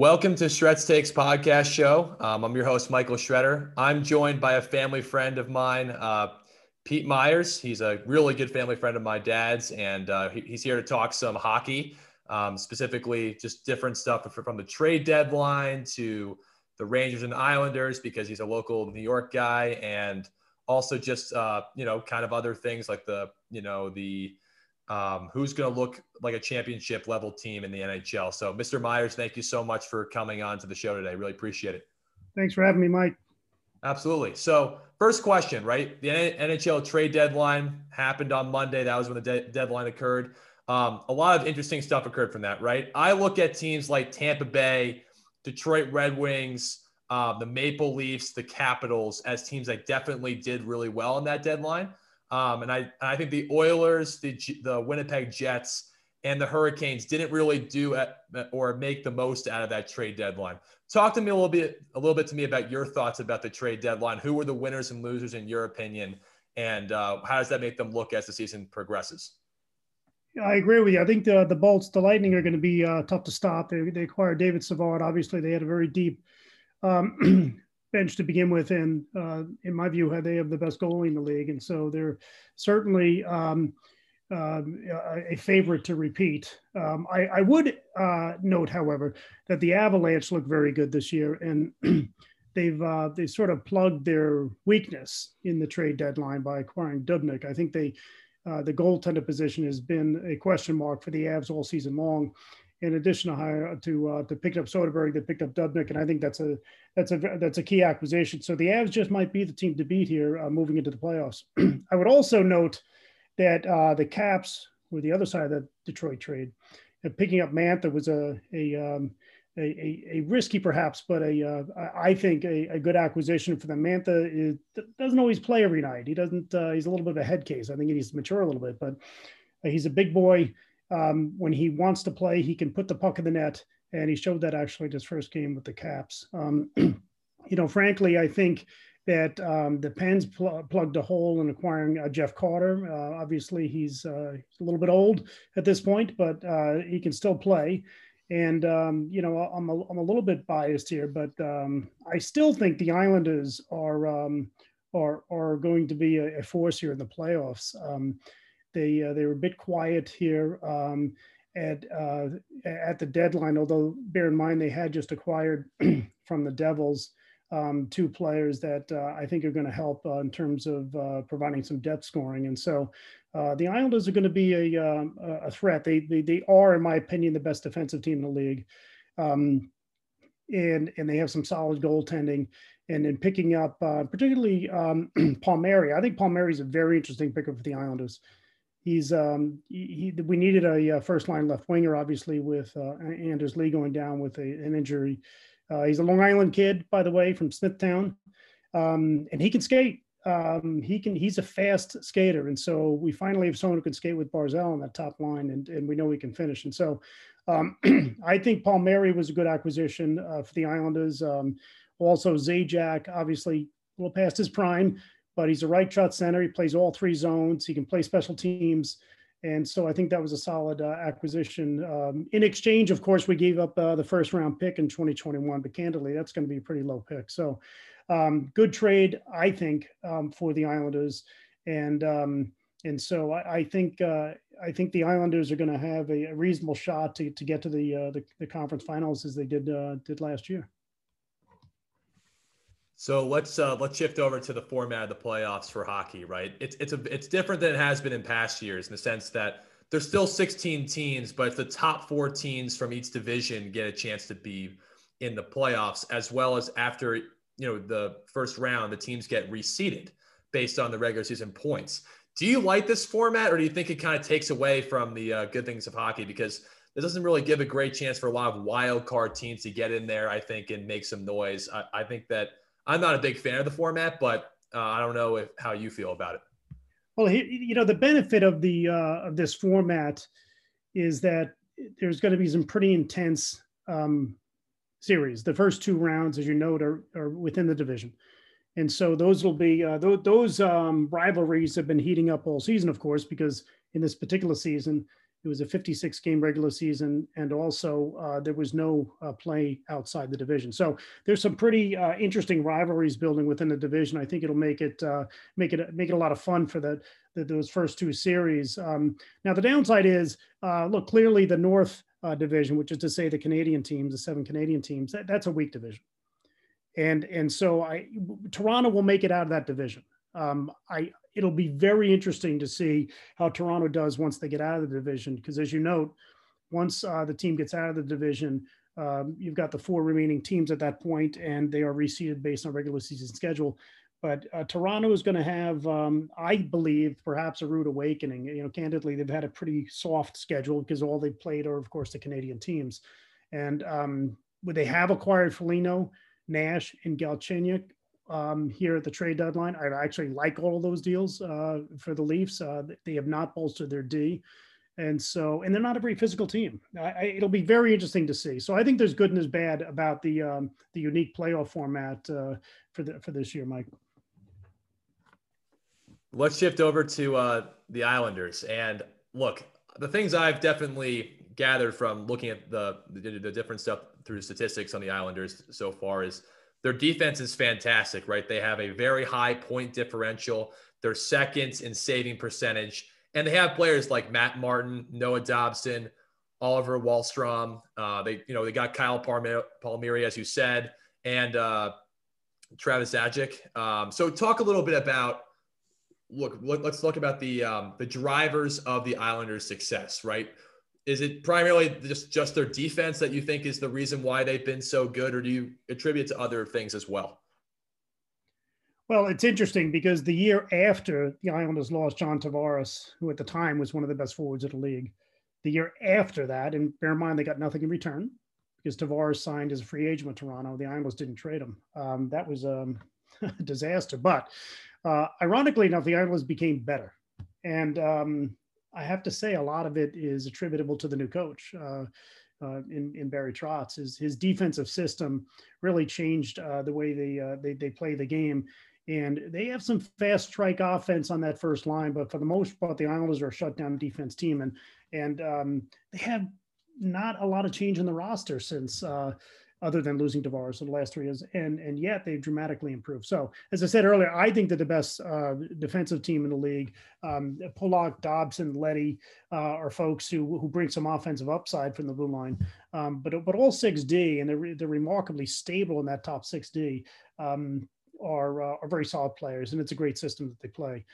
Welcome to Shred's Takes podcast show. Um, I'm your host, Michael Shredder. I'm joined by a family friend of mine, uh, Pete Myers. He's a really good family friend of my dad's, and uh, he, he's here to talk some hockey, um, specifically just different stuff from the trade deadline to the Rangers and Islanders because he's a local New York guy, and also just uh, you know kind of other things like the you know the um, who's going to look like a championship level team in the NHL. So, Mr. Myers, thank you so much for coming on to the show today. Really appreciate it. Thanks for having me, Mike. Absolutely. So, first question, right? The NHL trade deadline happened on Monday. That was when the de- deadline occurred. Um, a lot of interesting stuff occurred from that, right? I look at teams like Tampa Bay, Detroit Red Wings, uh, the Maple Leafs, the Capitals as teams that definitely did really well in that deadline. Um, and I, I think the Oilers, the, the Winnipeg Jets, and the Hurricanes didn't really do at, or make the most out of that trade deadline. Talk to me a little bit, a little bit to me about your thoughts about the trade deadline. Who were the winners and losers in your opinion, and uh, how does that make them look as the season progresses? Yeah, I agree with you. I think the the Bolts, the Lightning are going to be uh, tough to stop. They, they acquired David Savard. Obviously, they had a very deep um, bench to begin with, and uh, in my view, they have the best goalie in the league, and so they're certainly um, uh, a favorite to repeat. Um, I, I, would uh, note, however, that the Avalanche look very good this year, and they've uh, they sort of plugged their weakness in the trade deadline by acquiring Dubnyk. I think they uh, the goaltender position has been a question mark for the Avs all season long in addition to hire to uh, to pick up Soderberg, they picked up Dubnyk, and I think that's a that's a that's a key acquisition. So the Avs just might be the team to beat here uh, moving into the playoffs. I would also note that uh, the Caps were the other side of the Detroit trade. And picking up Mantha was a a, um, a, a, a, risky perhaps, but a uh, I think a, a, good acquisition for them. Mantha is, doesn't always play every night. He doesn't. Uh, he's a little bit of a head case. I think he needs to mature a little bit, but he's a big boy um, when he wants to play, he can put the puck in the net, and he showed that actually in his first game with the Caps. Um, you know, frankly, I think that um, the Pens pl- plugged a hole in acquiring uh, Jeff Carter. Uh, obviously, he's, uh, a little bit old at this point, but uh, he can still play. And um, you know, I'm a, I'm a little bit biased here, but um, I still think the Islanders are um, are are going to be a, a force here in the playoffs. They uh, they were a bit quiet here um, at uh, at the deadline. Although bear in mind they had just acquired from the Devils um, two players that uh, I think are going to help uh, in terms of uh, providing some depth scoring. And so the Islanders are going to be a, a threat. They, they, they are, in my opinion, the best defensive team in the league. Um, and, and they have some solid goaltending. And then picking up, uh, particularly um, Palmieri, I think Palmieri is a very interesting pickup for the Islanders he's um, he, he, we needed a, uh, first line left winger, obviously with uh, Anders Lee going down with a, an injury. Uh, he's a Long Island kid, by the way, from Smithtown, um, and he can skate. Um, he can. He's a fast skater, and so we finally have someone who can skate with Barzal on that top line, and, and we know he can finish. And so um, I think Paul Palmieri was a good acquisition uh, for the Islanders. Um, also, Zajac, obviously, a little past his prime, but he's a right shot center. He plays all three zones. He can play special teams. And so I think that was a solid uh, acquisition. Um, in exchange, of course, we gave up uh, the first round pick in 2021, but candidly, that's going to be a pretty low pick. So um, good trade, I think, um, for the Islanders. And um, and so I, I think uh, I think the Islanders are going to have a, a, reasonable shot to, to get to the, uh, the, the conference finals as they did uh, did last year. So let's uh, let's shift over to the format of the playoffs for hockey. Right, it's it's a it's different than it has been in past years in the sense that there's still 16 teams, but the top four teams from each division get a chance to be in the playoffs, as well as after you know the first round, the teams get reseeded based on the regular season points. Do you like this format, or do you think it kind of takes away from the uh, good things of hockey because it doesn't really give a great chance for a lot of wild card teams to get in there? I think and make some noise. I, I think that I'm not a big fan of the format, but uh, I don't know if, how you feel about it. Well, you know, the benefit of the uh, of this format is that there's going to be some pretty intense um, series. The first two rounds, as you note, are, are within the division, and so those will be uh, th- those um, rivalries have been heating up all season, of course, because in this particular season, it was a 56 game regular season, and also uh, there was no uh, play outside the division. So there's some pretty uh, interesting rivalries building within the division. I think it'll make it uh, make it make it a lot of fun for the, the those first two series. Um, now the downside is, uh, look, clearly the North uh, division, which is to say the Canadian teams, the seven Canadian teams, that, that's a weak division, and and so I Toronto will make it out of that division. Um, I it'll be very interesting to see how Toronto does once they get out of the division. Because as you note, once uh, the team gets out of the division, um, you've got the four remaining teams at that point, and they are reseeded based on regular season schedule. But uh, Toronto is going to have, um, I believe, perhaps a rude awakening. You know, candidly, they've had a pretty soft schedule because all they've played are, of course, the Canadian teams. And um, they have acquired Foligno, Nash, and Galchenyuk? Um, here at the trade deadline. I actually like all of those deals uh, for the Leafs. Uh, they have not bolstered their D. And so, and they're not a very physical team. I, it'll be very interesting to see. So I think there's good and there's bad about the um, the unique playoff format uh, for the for this year, Mike. Let's shift over to uh, the Islanders. And look, the things I've definitely gathered from looking at the, the the different stuff through statistics on the Islanders so far is their defense is fantastic, right? They have a very high point differential. They're second in saving percentage. And they have players like Matt Martin, Noah Dobson, Oliver Wahlstrom. Uh, they, you know, they got Kyle Palmieri, as you said, and uh, Travis Zajac. Um, so talk a little bit about look, let's look about the um, the drivers of the Islanders' success, right? Is it primarily just just their defense that you think is the reason why they've been so good, or do you attribute to other things as well? Well, it's interesting because the year after the Islanders lost John Tavares, who at the time was one of the best forwards of the league, the year after that, and bear in mind they got nothing in return because Tavares signed as a free agent with Toronto. The Islanders didn't trade him. Um, that was um, a disaster. But uh, ironically enough, the Islanders became better. And um, I have to say a lot of it is attributable to the new coach. Uh, uh, in, in Barry Trotz, his, his defensive system really changed uh, the way they, uh, they they play the game, and they have some fast strike offense on that first line. But for the most part, the Islanders are a shutdown defense team, and and um, they have not a lot of change in the roster since uh, other than losing Tavares in the last three years, and and yet they've dramatically improved. So, as I said earlier, I think that the best uh, defensive team in the league, um, Pulock, Dobson, Leddy uh, are folks who who bring some offensive upside from the blue line. Um, but but all six D, and they're they're remarkably stable in that top six D, um, are uh, are very solid players, and it's a great system that they play.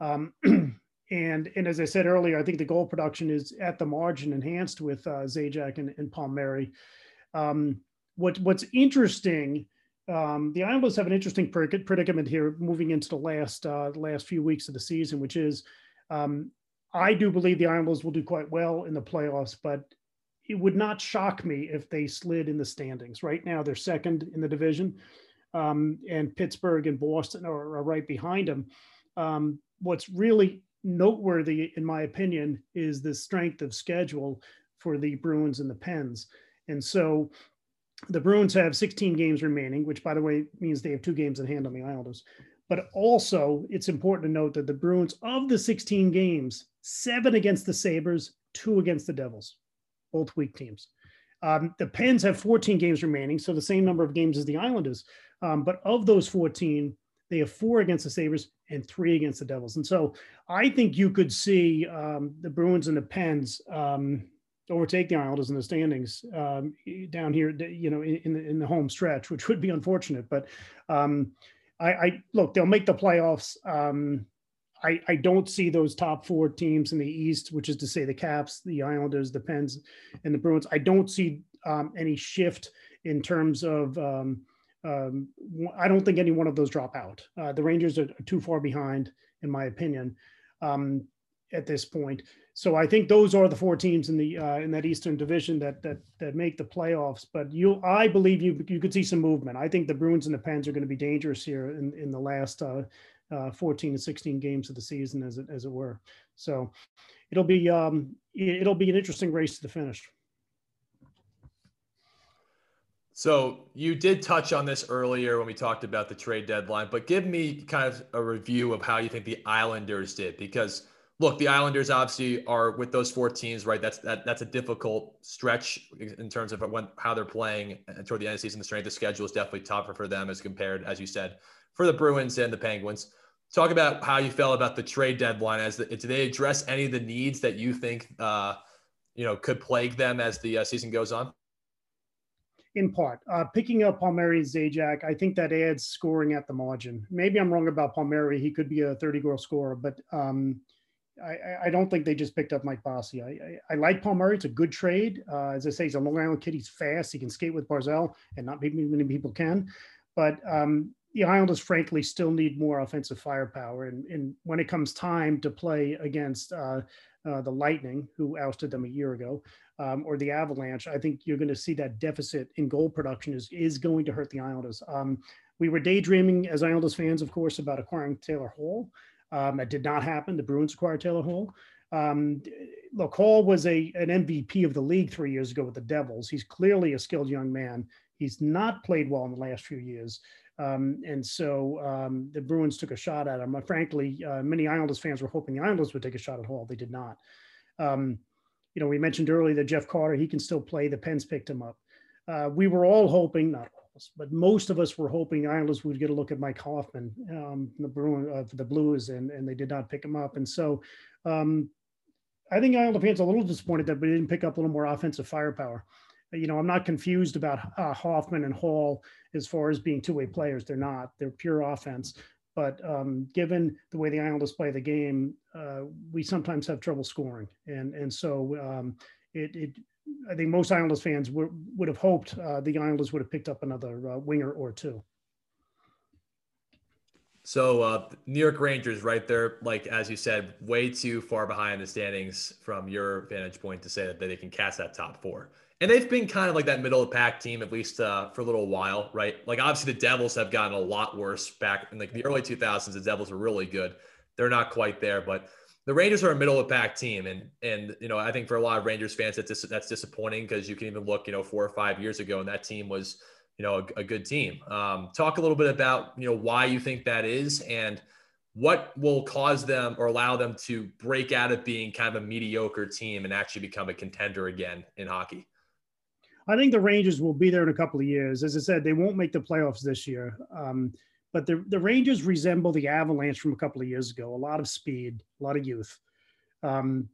Um, and and as I said earlier, I think the goal production is at the margin enhanced with uh, Zajac and, and Palmieri. Um, what what's interesting, um, the Islanders have an interesting predicament here moving into the last uh, last few weeks of the season, which is um, I do believe the Islanders will do quite well in the playoffs, but it would not shock me if they slid in the standings. Right now, they're second in the division, um, and Pittsburgh and Boston are, are right behind them. Um, what's really noteworthy, in my opinion, is the strength of schedule for the Bruins and the Pens. And so the Bruins have 16 games remaining, which, by the way, means they have two games in hand on the Islanders. But also, it's important to note that the Bruins, of the 16 games, seven against the Sabres, two against the Devils, both weak teams. Um, the Pens have 14 games remaining, so the same number of games as the Islanders. Um, but of those 14, they have four against the Sabres and three against the Devils. And so I think you could see um, the Bruins and the Pens um, overtake the Islanders in the standings um, down here, you know, in, the, in the home stretch, which would be unfortunate. But um, I, I, look, they'll make the playoffs. Um, I, I don't see those top four teams in the East, which is to say the Caps, the Islanders, the Pens, and the Bruins. I don't see um, any shift in terms of. Um, um, I don't think any one of those drop out. Uh, the Rangers are too far behind, in my opinion, at this point so I think those are the four teams in the uh, in that Eastern Division that that that make the playoffs. But you, I believe you you could see some movement. I think the Bruins and the Pens are going to be dangerous here in in the last uh, uh, 14 to 16 games of the season, as it as it were. So it'll be um, it'll be an interesting race to the finish. So you did touch on this earlier when we talked about the trade deadline, but give me kind of a review of how you think the Islanders did because look, the Islanders obviously are with those four teams, right? That's that that's a difficult stretch in terms of when how they're playing toward the end of the season. The strength of schedule is definitely tougher for them as compared, as you said, for the Bruins and the Penguins. Talk about how you felt about the trade deadline. As the, do they address any of the needs that you think uh, you know could plague them as the uh, season goes on? in part. Uh, picking up Palmieri and Zajac, I think that adds scoring at the margin. Maybe I'm wrong about Palmieri. He could be a 30 goal scorer, but um, I, I, don't think they just picked up Mike Bossy. I, I, I like Palmieri. It's a good trade. Uh, as I say, he's a Long Island kid. He's fast. He can skate with Barzal, and not many people can. But um, the Islanders, frankly, still need more offensive firepower. And, and when it comes time to play against uh, uh, the Lightning, who ousted them a year ago, um, or the Avalanche, I think you're going to see that deficit in goal production is, is going to hurt the Islanders. Um, we were daydreaming as Islanders fans, of course, about acquiring Taylor Hall. Um, that did not happen. The Bruins acquired Taylor Hall. Um, look, Hall was a an MVP of the league three years ago with the Devils. He's clearly a skilled young man. He's not played well in the last few years. Um, and so um, the Bruins took a shot at him. Uh, frankly, uh, many Islanders fans were hoping the Islanders would take a shot at Hall. They did not. Um, you know, we mentioned earlier that Jeff Carter, he can still play. The Pens picked him up. Uh, we were all hoping, not but most of us were hoping Islanders would get a look at Mike Hoffman, um, the Bruin, uh, the Blues, and, and they did not pick him up. And so um, I think Islander fans are a little disappointed that we didn't pick up a little more offensive firepower. You know, I'm not confused about uh, Hoffman and Hall as far as being two-way players. They're not. They're pure offense. But um, given the way the Islanders play the game, uh, we sometimes have trouble scoring, and and so um, it, it I think most Islanders fans would would have hoped uh, the Islanders would have picked up another uh, winger or two. So uh, New York Rangers, right there, like as you said, way too far behind the standings from your vantage point to say that they can cast that top four. And they've been kind of like that middle of the pack team, at least uh, for a little while, right? Like obviously the Devils have gotten a lot worse back in like the early 2000s. The Devils were really good. They're not quite there, but the Rangers are a middle of pack team, and and you know I think for a lot of Rangers fans that's that's disappointing because you can even look you know four or five years ago and that team was you know a, a good team. Um, talk a little bit about you know why you think that is and what will cause them or allow them to break out of being kind of a mediocre team and actually become a contender again in hockey. I think the Rangers will be there in a couple of years. As I said, they won't make the playoffs this year. Um, but the, the Rangers resemble the Avalanche from a couple of years ago. A lot of speed, a lot of youth. Um,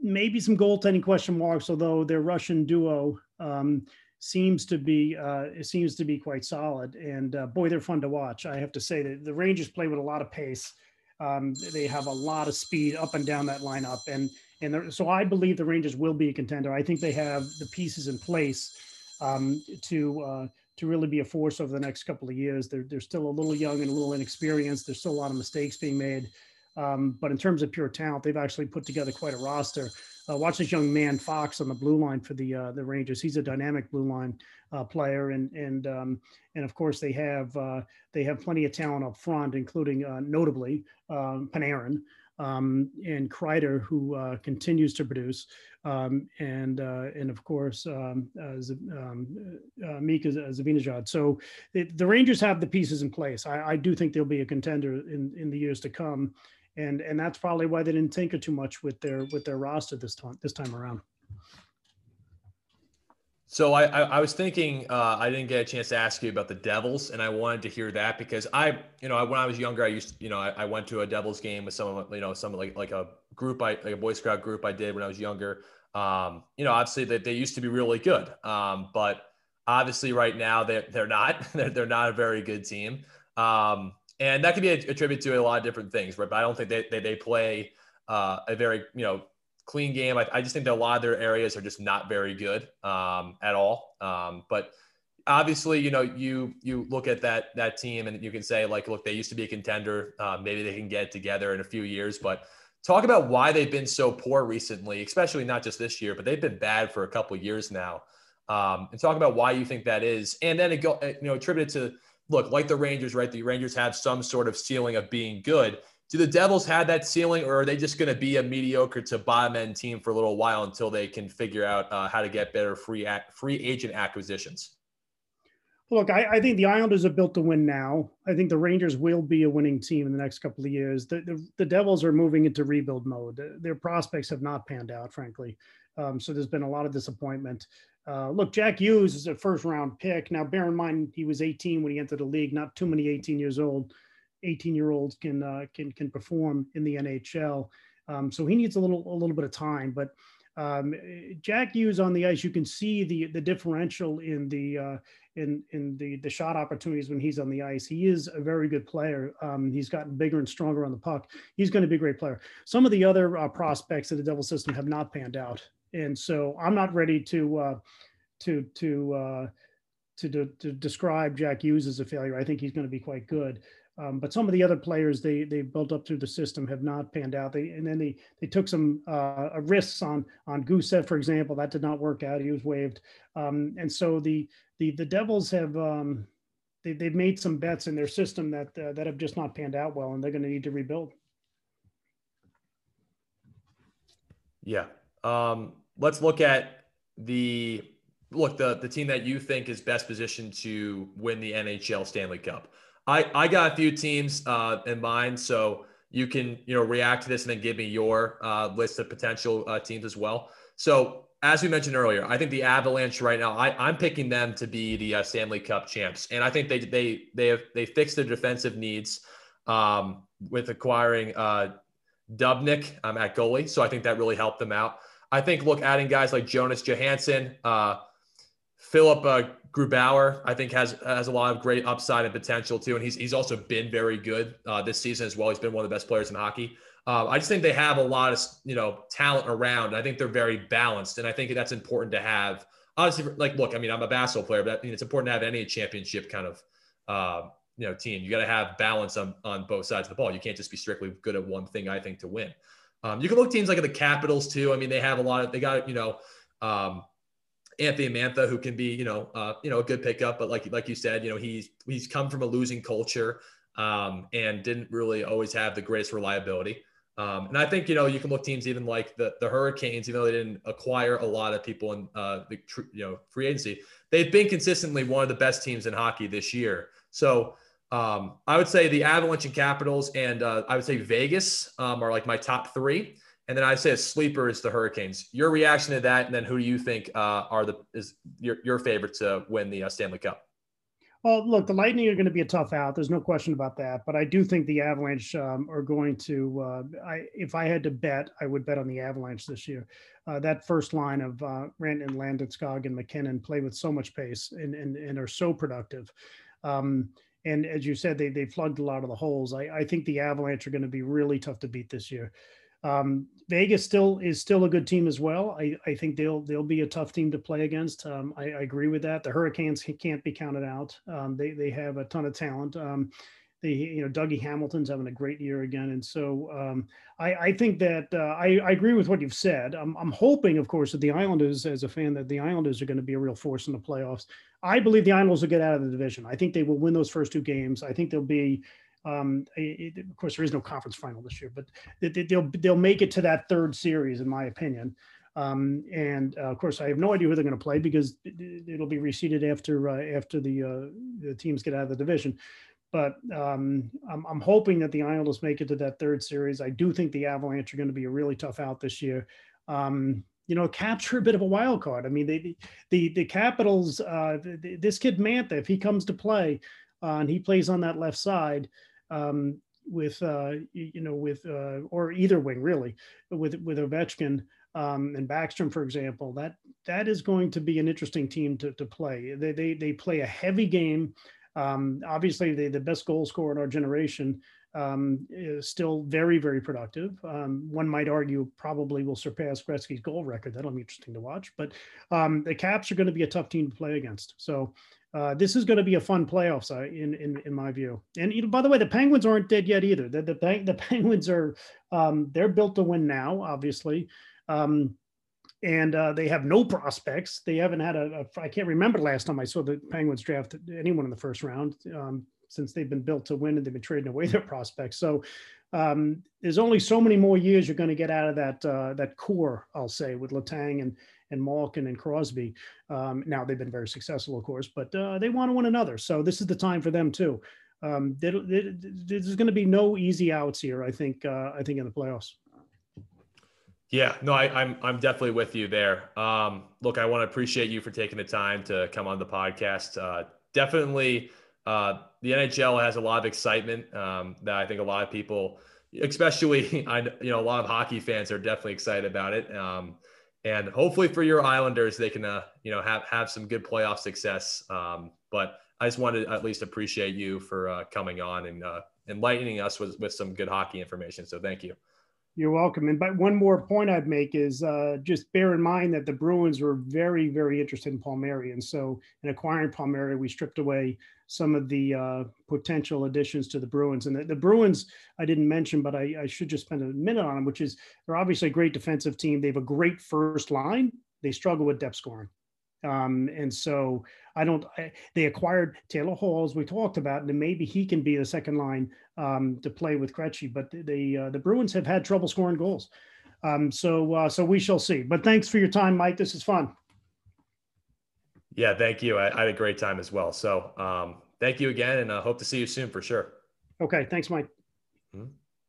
maybe some goaltending question marks, although their Russian duo um, seems to be uh, it seems to be quite solid. And uh, boy, they're fun to watch. I have to say that the Rangers play with a lot of pace. Um, they have a lot of speed up and down that lineup, and and so I believe the Rangers will be a contender. I think they have the pieces in place um, to uh, to really be a force over the next couple of years. They're they're still a little young and a little inexperienced. There's still a lot of mistakes being made, um, but in terms of pure talent, they've actually put together quite a roster. Uh, watch this young man Fox on the blue line for the uh, the Rangers. He's a dynamic blue line uh, player, and and um, and of course they have uh, they have plenty of talent up front, including uh, notably um, Panarin um, and Kreider, who uh, continues to produce, um, and uh, and of course um, uh, um, uh, Mika Zibanejad. So it, the Rangers have the pieces in place. I, I, do think they'll be a contender in, in the years to come, and and that's probably why they didn't tinker too much with their with their roster this time this time around. So I, I, I was thinking uh, I didn't get a chance to ask you about the Devils, and I wanted to hear that because I, you know, when I was younger, I used, to, you know, I, I went to a Devils game with some, you know, some like like a group, I like a Boy Scout group I did when I was younger. Um, you know, obviously that they, they used to be really good, um, but obviously right now they're they're not they're, they're not a very good team, um, and that could be attributed to a lot of different things, right? But I don't think they they, they play uh, a very you know clean game. I, I, just think that a lot of their areas are just not very good um, at all. Um, but obviously, you know, you you look at that that team and you can say like, look, they used to be a contender. Uh, maybe they can get together in a few years. But talk about why they've been so poor recently, especially not just this year, but they've been bad for a couple years now. Um, and talk about why you think that is, and then it go you know attribute to look like the Rangers, right? The Rangers have some sort of ceiling of being good do the Devils have that ceiling, or are they just going to be a mediocre to bottom end team for a little while until they can figure out uh, how to get better free free agent acquisitions? Look, I, I, think the Islanders are built to win now. I think the Rangers will be a winning team in the next couple of years. The, the, the Devils are moving into rebuild mode. Their prospects have not panned out, frankly. Um, so there's been a lot of disappointment. Uh, look, Jack Hughes is a first round pick. Now, bear in mind, he was 18 when he entered the league. Not too many 18 years old, 18 year olds can uh, can can perform in the NHL. Um, so he needs a little a little bit of time. But um, Jack Hughes on the ice, you can see the the differential in the uh, in in the the shot opportunities when he's on the ice. He is a very good player. Um, he's gotten bigger and stronger on the puck. He's going to be a great player. Some of the other uh, prospects of the Devil system have not panned out, and so I'm not ready to uh, to to, uh, to to to describe Jack Hughes as a failure. I think he's going to be quite good. Um, but some of the other players they they built up through the system have not panned out. They and then they they took some uh, risks on on Gusev, for example. That did not work out. He was waived, um, and so the the the Devils have um, they they've made some bets in their system that uh, that have just not panned out well, and they're going to need to rebuild. Yeah. Um, let's look at the look the the team that you think is best positioned to win the NHL Stanley Cup. I, I got a few teams uh, in mind, so you can you know react to this and then give me your uh, list of potential uh, teams as well. So as we mentioned earlier, I think the Avalanche right now, I, I'm picking them to be the uh, Stanley Cup champs, and I think they they they have they fixed their defensive needs um, with acquiring uh, Dubnyk um, at goalie, so I think that really helped them out. I think look adding guys like Jonas Johansson, uh, Philip Grubauer, I think has has a lot of great upside and potential too, and he's he's also been very good uh, this season as well. He's been one of the best players in hockey. Uh, I just think they have a lot of you know talent around. I think they're very balanced, and I think that's important to have. Obviously, like look, I mean, I'm a basketball player, but I mean, it's important to have any championship kind of uh, you know team. You got to have balance on on both sides of the ball. You can't just be strictly good at one thing. I think to win. Um, you can look teams like the Capitals too. I mean, they have a lot of they got you know. Um, Anthony Mantha, who can be, you know, uh, you know, a good pickup, but like like you said, you know, he's he's come from a losing culture um, and didn't really always have the greatest reliability. Um, and I think you know you can look teams even like the the Hurricanes, even though they didn't acquire a lot of people in uh, the you know free agency, they've been consistently one of the best teams in hockey this year. So um, I would say the Avalanche and Capitals, and uh, I would say Vegas um, are like my top three. And then I say a sleeper is the Hurricanes. Your reaction to that, and then who do you think uh, are the is your your favorite to win the uh, Stanley Cup? Well, look, the Lightning are going to be a tough out. There's no question about that. But I do think the Avalanche um, are going to. Uh, I if I had to bet, I would bet on the Avalanche this year. Uh, that first line of uh, Rantanen, Landeskog, and MacKinnon play with so much pace and and, and are so productive. Um, and as you said, they they plugged a lot of the holes. I, I think the Avalanche are going to be really tough to beat this year. Um, Vegas still is still a good team as well. I, I think they'll they'll be a tough team to play against. Um, I, I, agree with that. The Hurricanes can't be counted out. Um, they they have a ton of talent. Um, they you know Dougie Hamilton's having a great year again, and so um, I, I think that uh, I, I agree with what you've said. I'm, I'm hoping, of course, that the Islanders, as a fan, that the Islanders are going to be a real force in the playoffs. I believe the Islanders will get out of the division. I think they will win those first two games. I think they'll be um, it, of course, there is no conference final this year, but they'll they'll make it to that third series, in my opinion. Um, and uh, of course, I have no idea who they're going to play because it'll be reseeded after uh, after the uh, the teams get out of the division. But um, I'm, I'm, hoping that the Islanders make it to that third series. I do think the Avalanche are going to be a really tough out this year. Um, you know, capture a bit of a wild card. I mean, they, the the Capitals. Uh, this kid Mantha, if he comes to play uh, and he plays on that left side, um, with uh, you know with uh, or either wing really with with Ovechkin um, and Backstrom for example that that is going to be an interesting team to, to play. They, they they play a heavy game. Um, obviously they the best goal scorer in our generation um, is still very very productive um, one might argue probably will surpass Gretzky's goal record that'll be interesting to watch but um, the Caps are going to be a tough team to play against so uh, this is going to be a fun playoffs uh, in, in in my view. And you know, by the way, the Penguins aren't dead yet either. The the, the Penguins are um, they're built to win now, obviously, um, and uh, they have no prospects. They haven't had a, a. I can't remember last time I saw the Penguins draft anyone in the first round um, since they've been built to win and they've been trading away their prospects. So um, there's only so many more years you're going to get out of that uh, that core, I'll say, with Letang and and Malkin and Crosby. Um, now they've been very successful, of course, but uh, they want to win another. So this is the time for them too. Um, there's going to be no easy outs here. I think. Uh, I think in the playoffs. Yeah, no, I, am I'm, I'm definitely with you there. Um, look, I want to appreciate you for taking the time to come on the podcast. Uh, definitely, uh, the NHL has a lot of excitement um, that I think a lot of people, especially I you know a lot of hockey fans, are definitely excited about it. Um, and hopefully for your Islanders, they can uh, you know have have some good playoff success. Um, but I just wanted to at least appreciate you for uh, coming on and uh, enlightening us with with some good hockey information. So thank you. You're welcome. And but one more point I'd make is uh, just bear in mind that the Bruins were very, very interested in Palmieri, and so in acquiring Palmieri, we stripped away some of the uh, potential additions to the Bruins. And the, the Bruins I didn't mention, but I, I, should just spend a minute on them, which is they're obviously a great defensive team. They have a great first line. They struggle with depth scoring. Um, and so I don't. I, they acquired Taylor Hall, as we talked about, and maybe he can be the second line um, to play with Krejci. But the uh, the Bruins have had trouble scoring goals, um, so uh, so we shall see. But thanks for your time, Mike. This is fun. Yeah, thank you. I, I had a great time as well. So um, thank you again, and I uh, hope to see you soon for sure. Okay, thanks, Mike. Mm-hmm.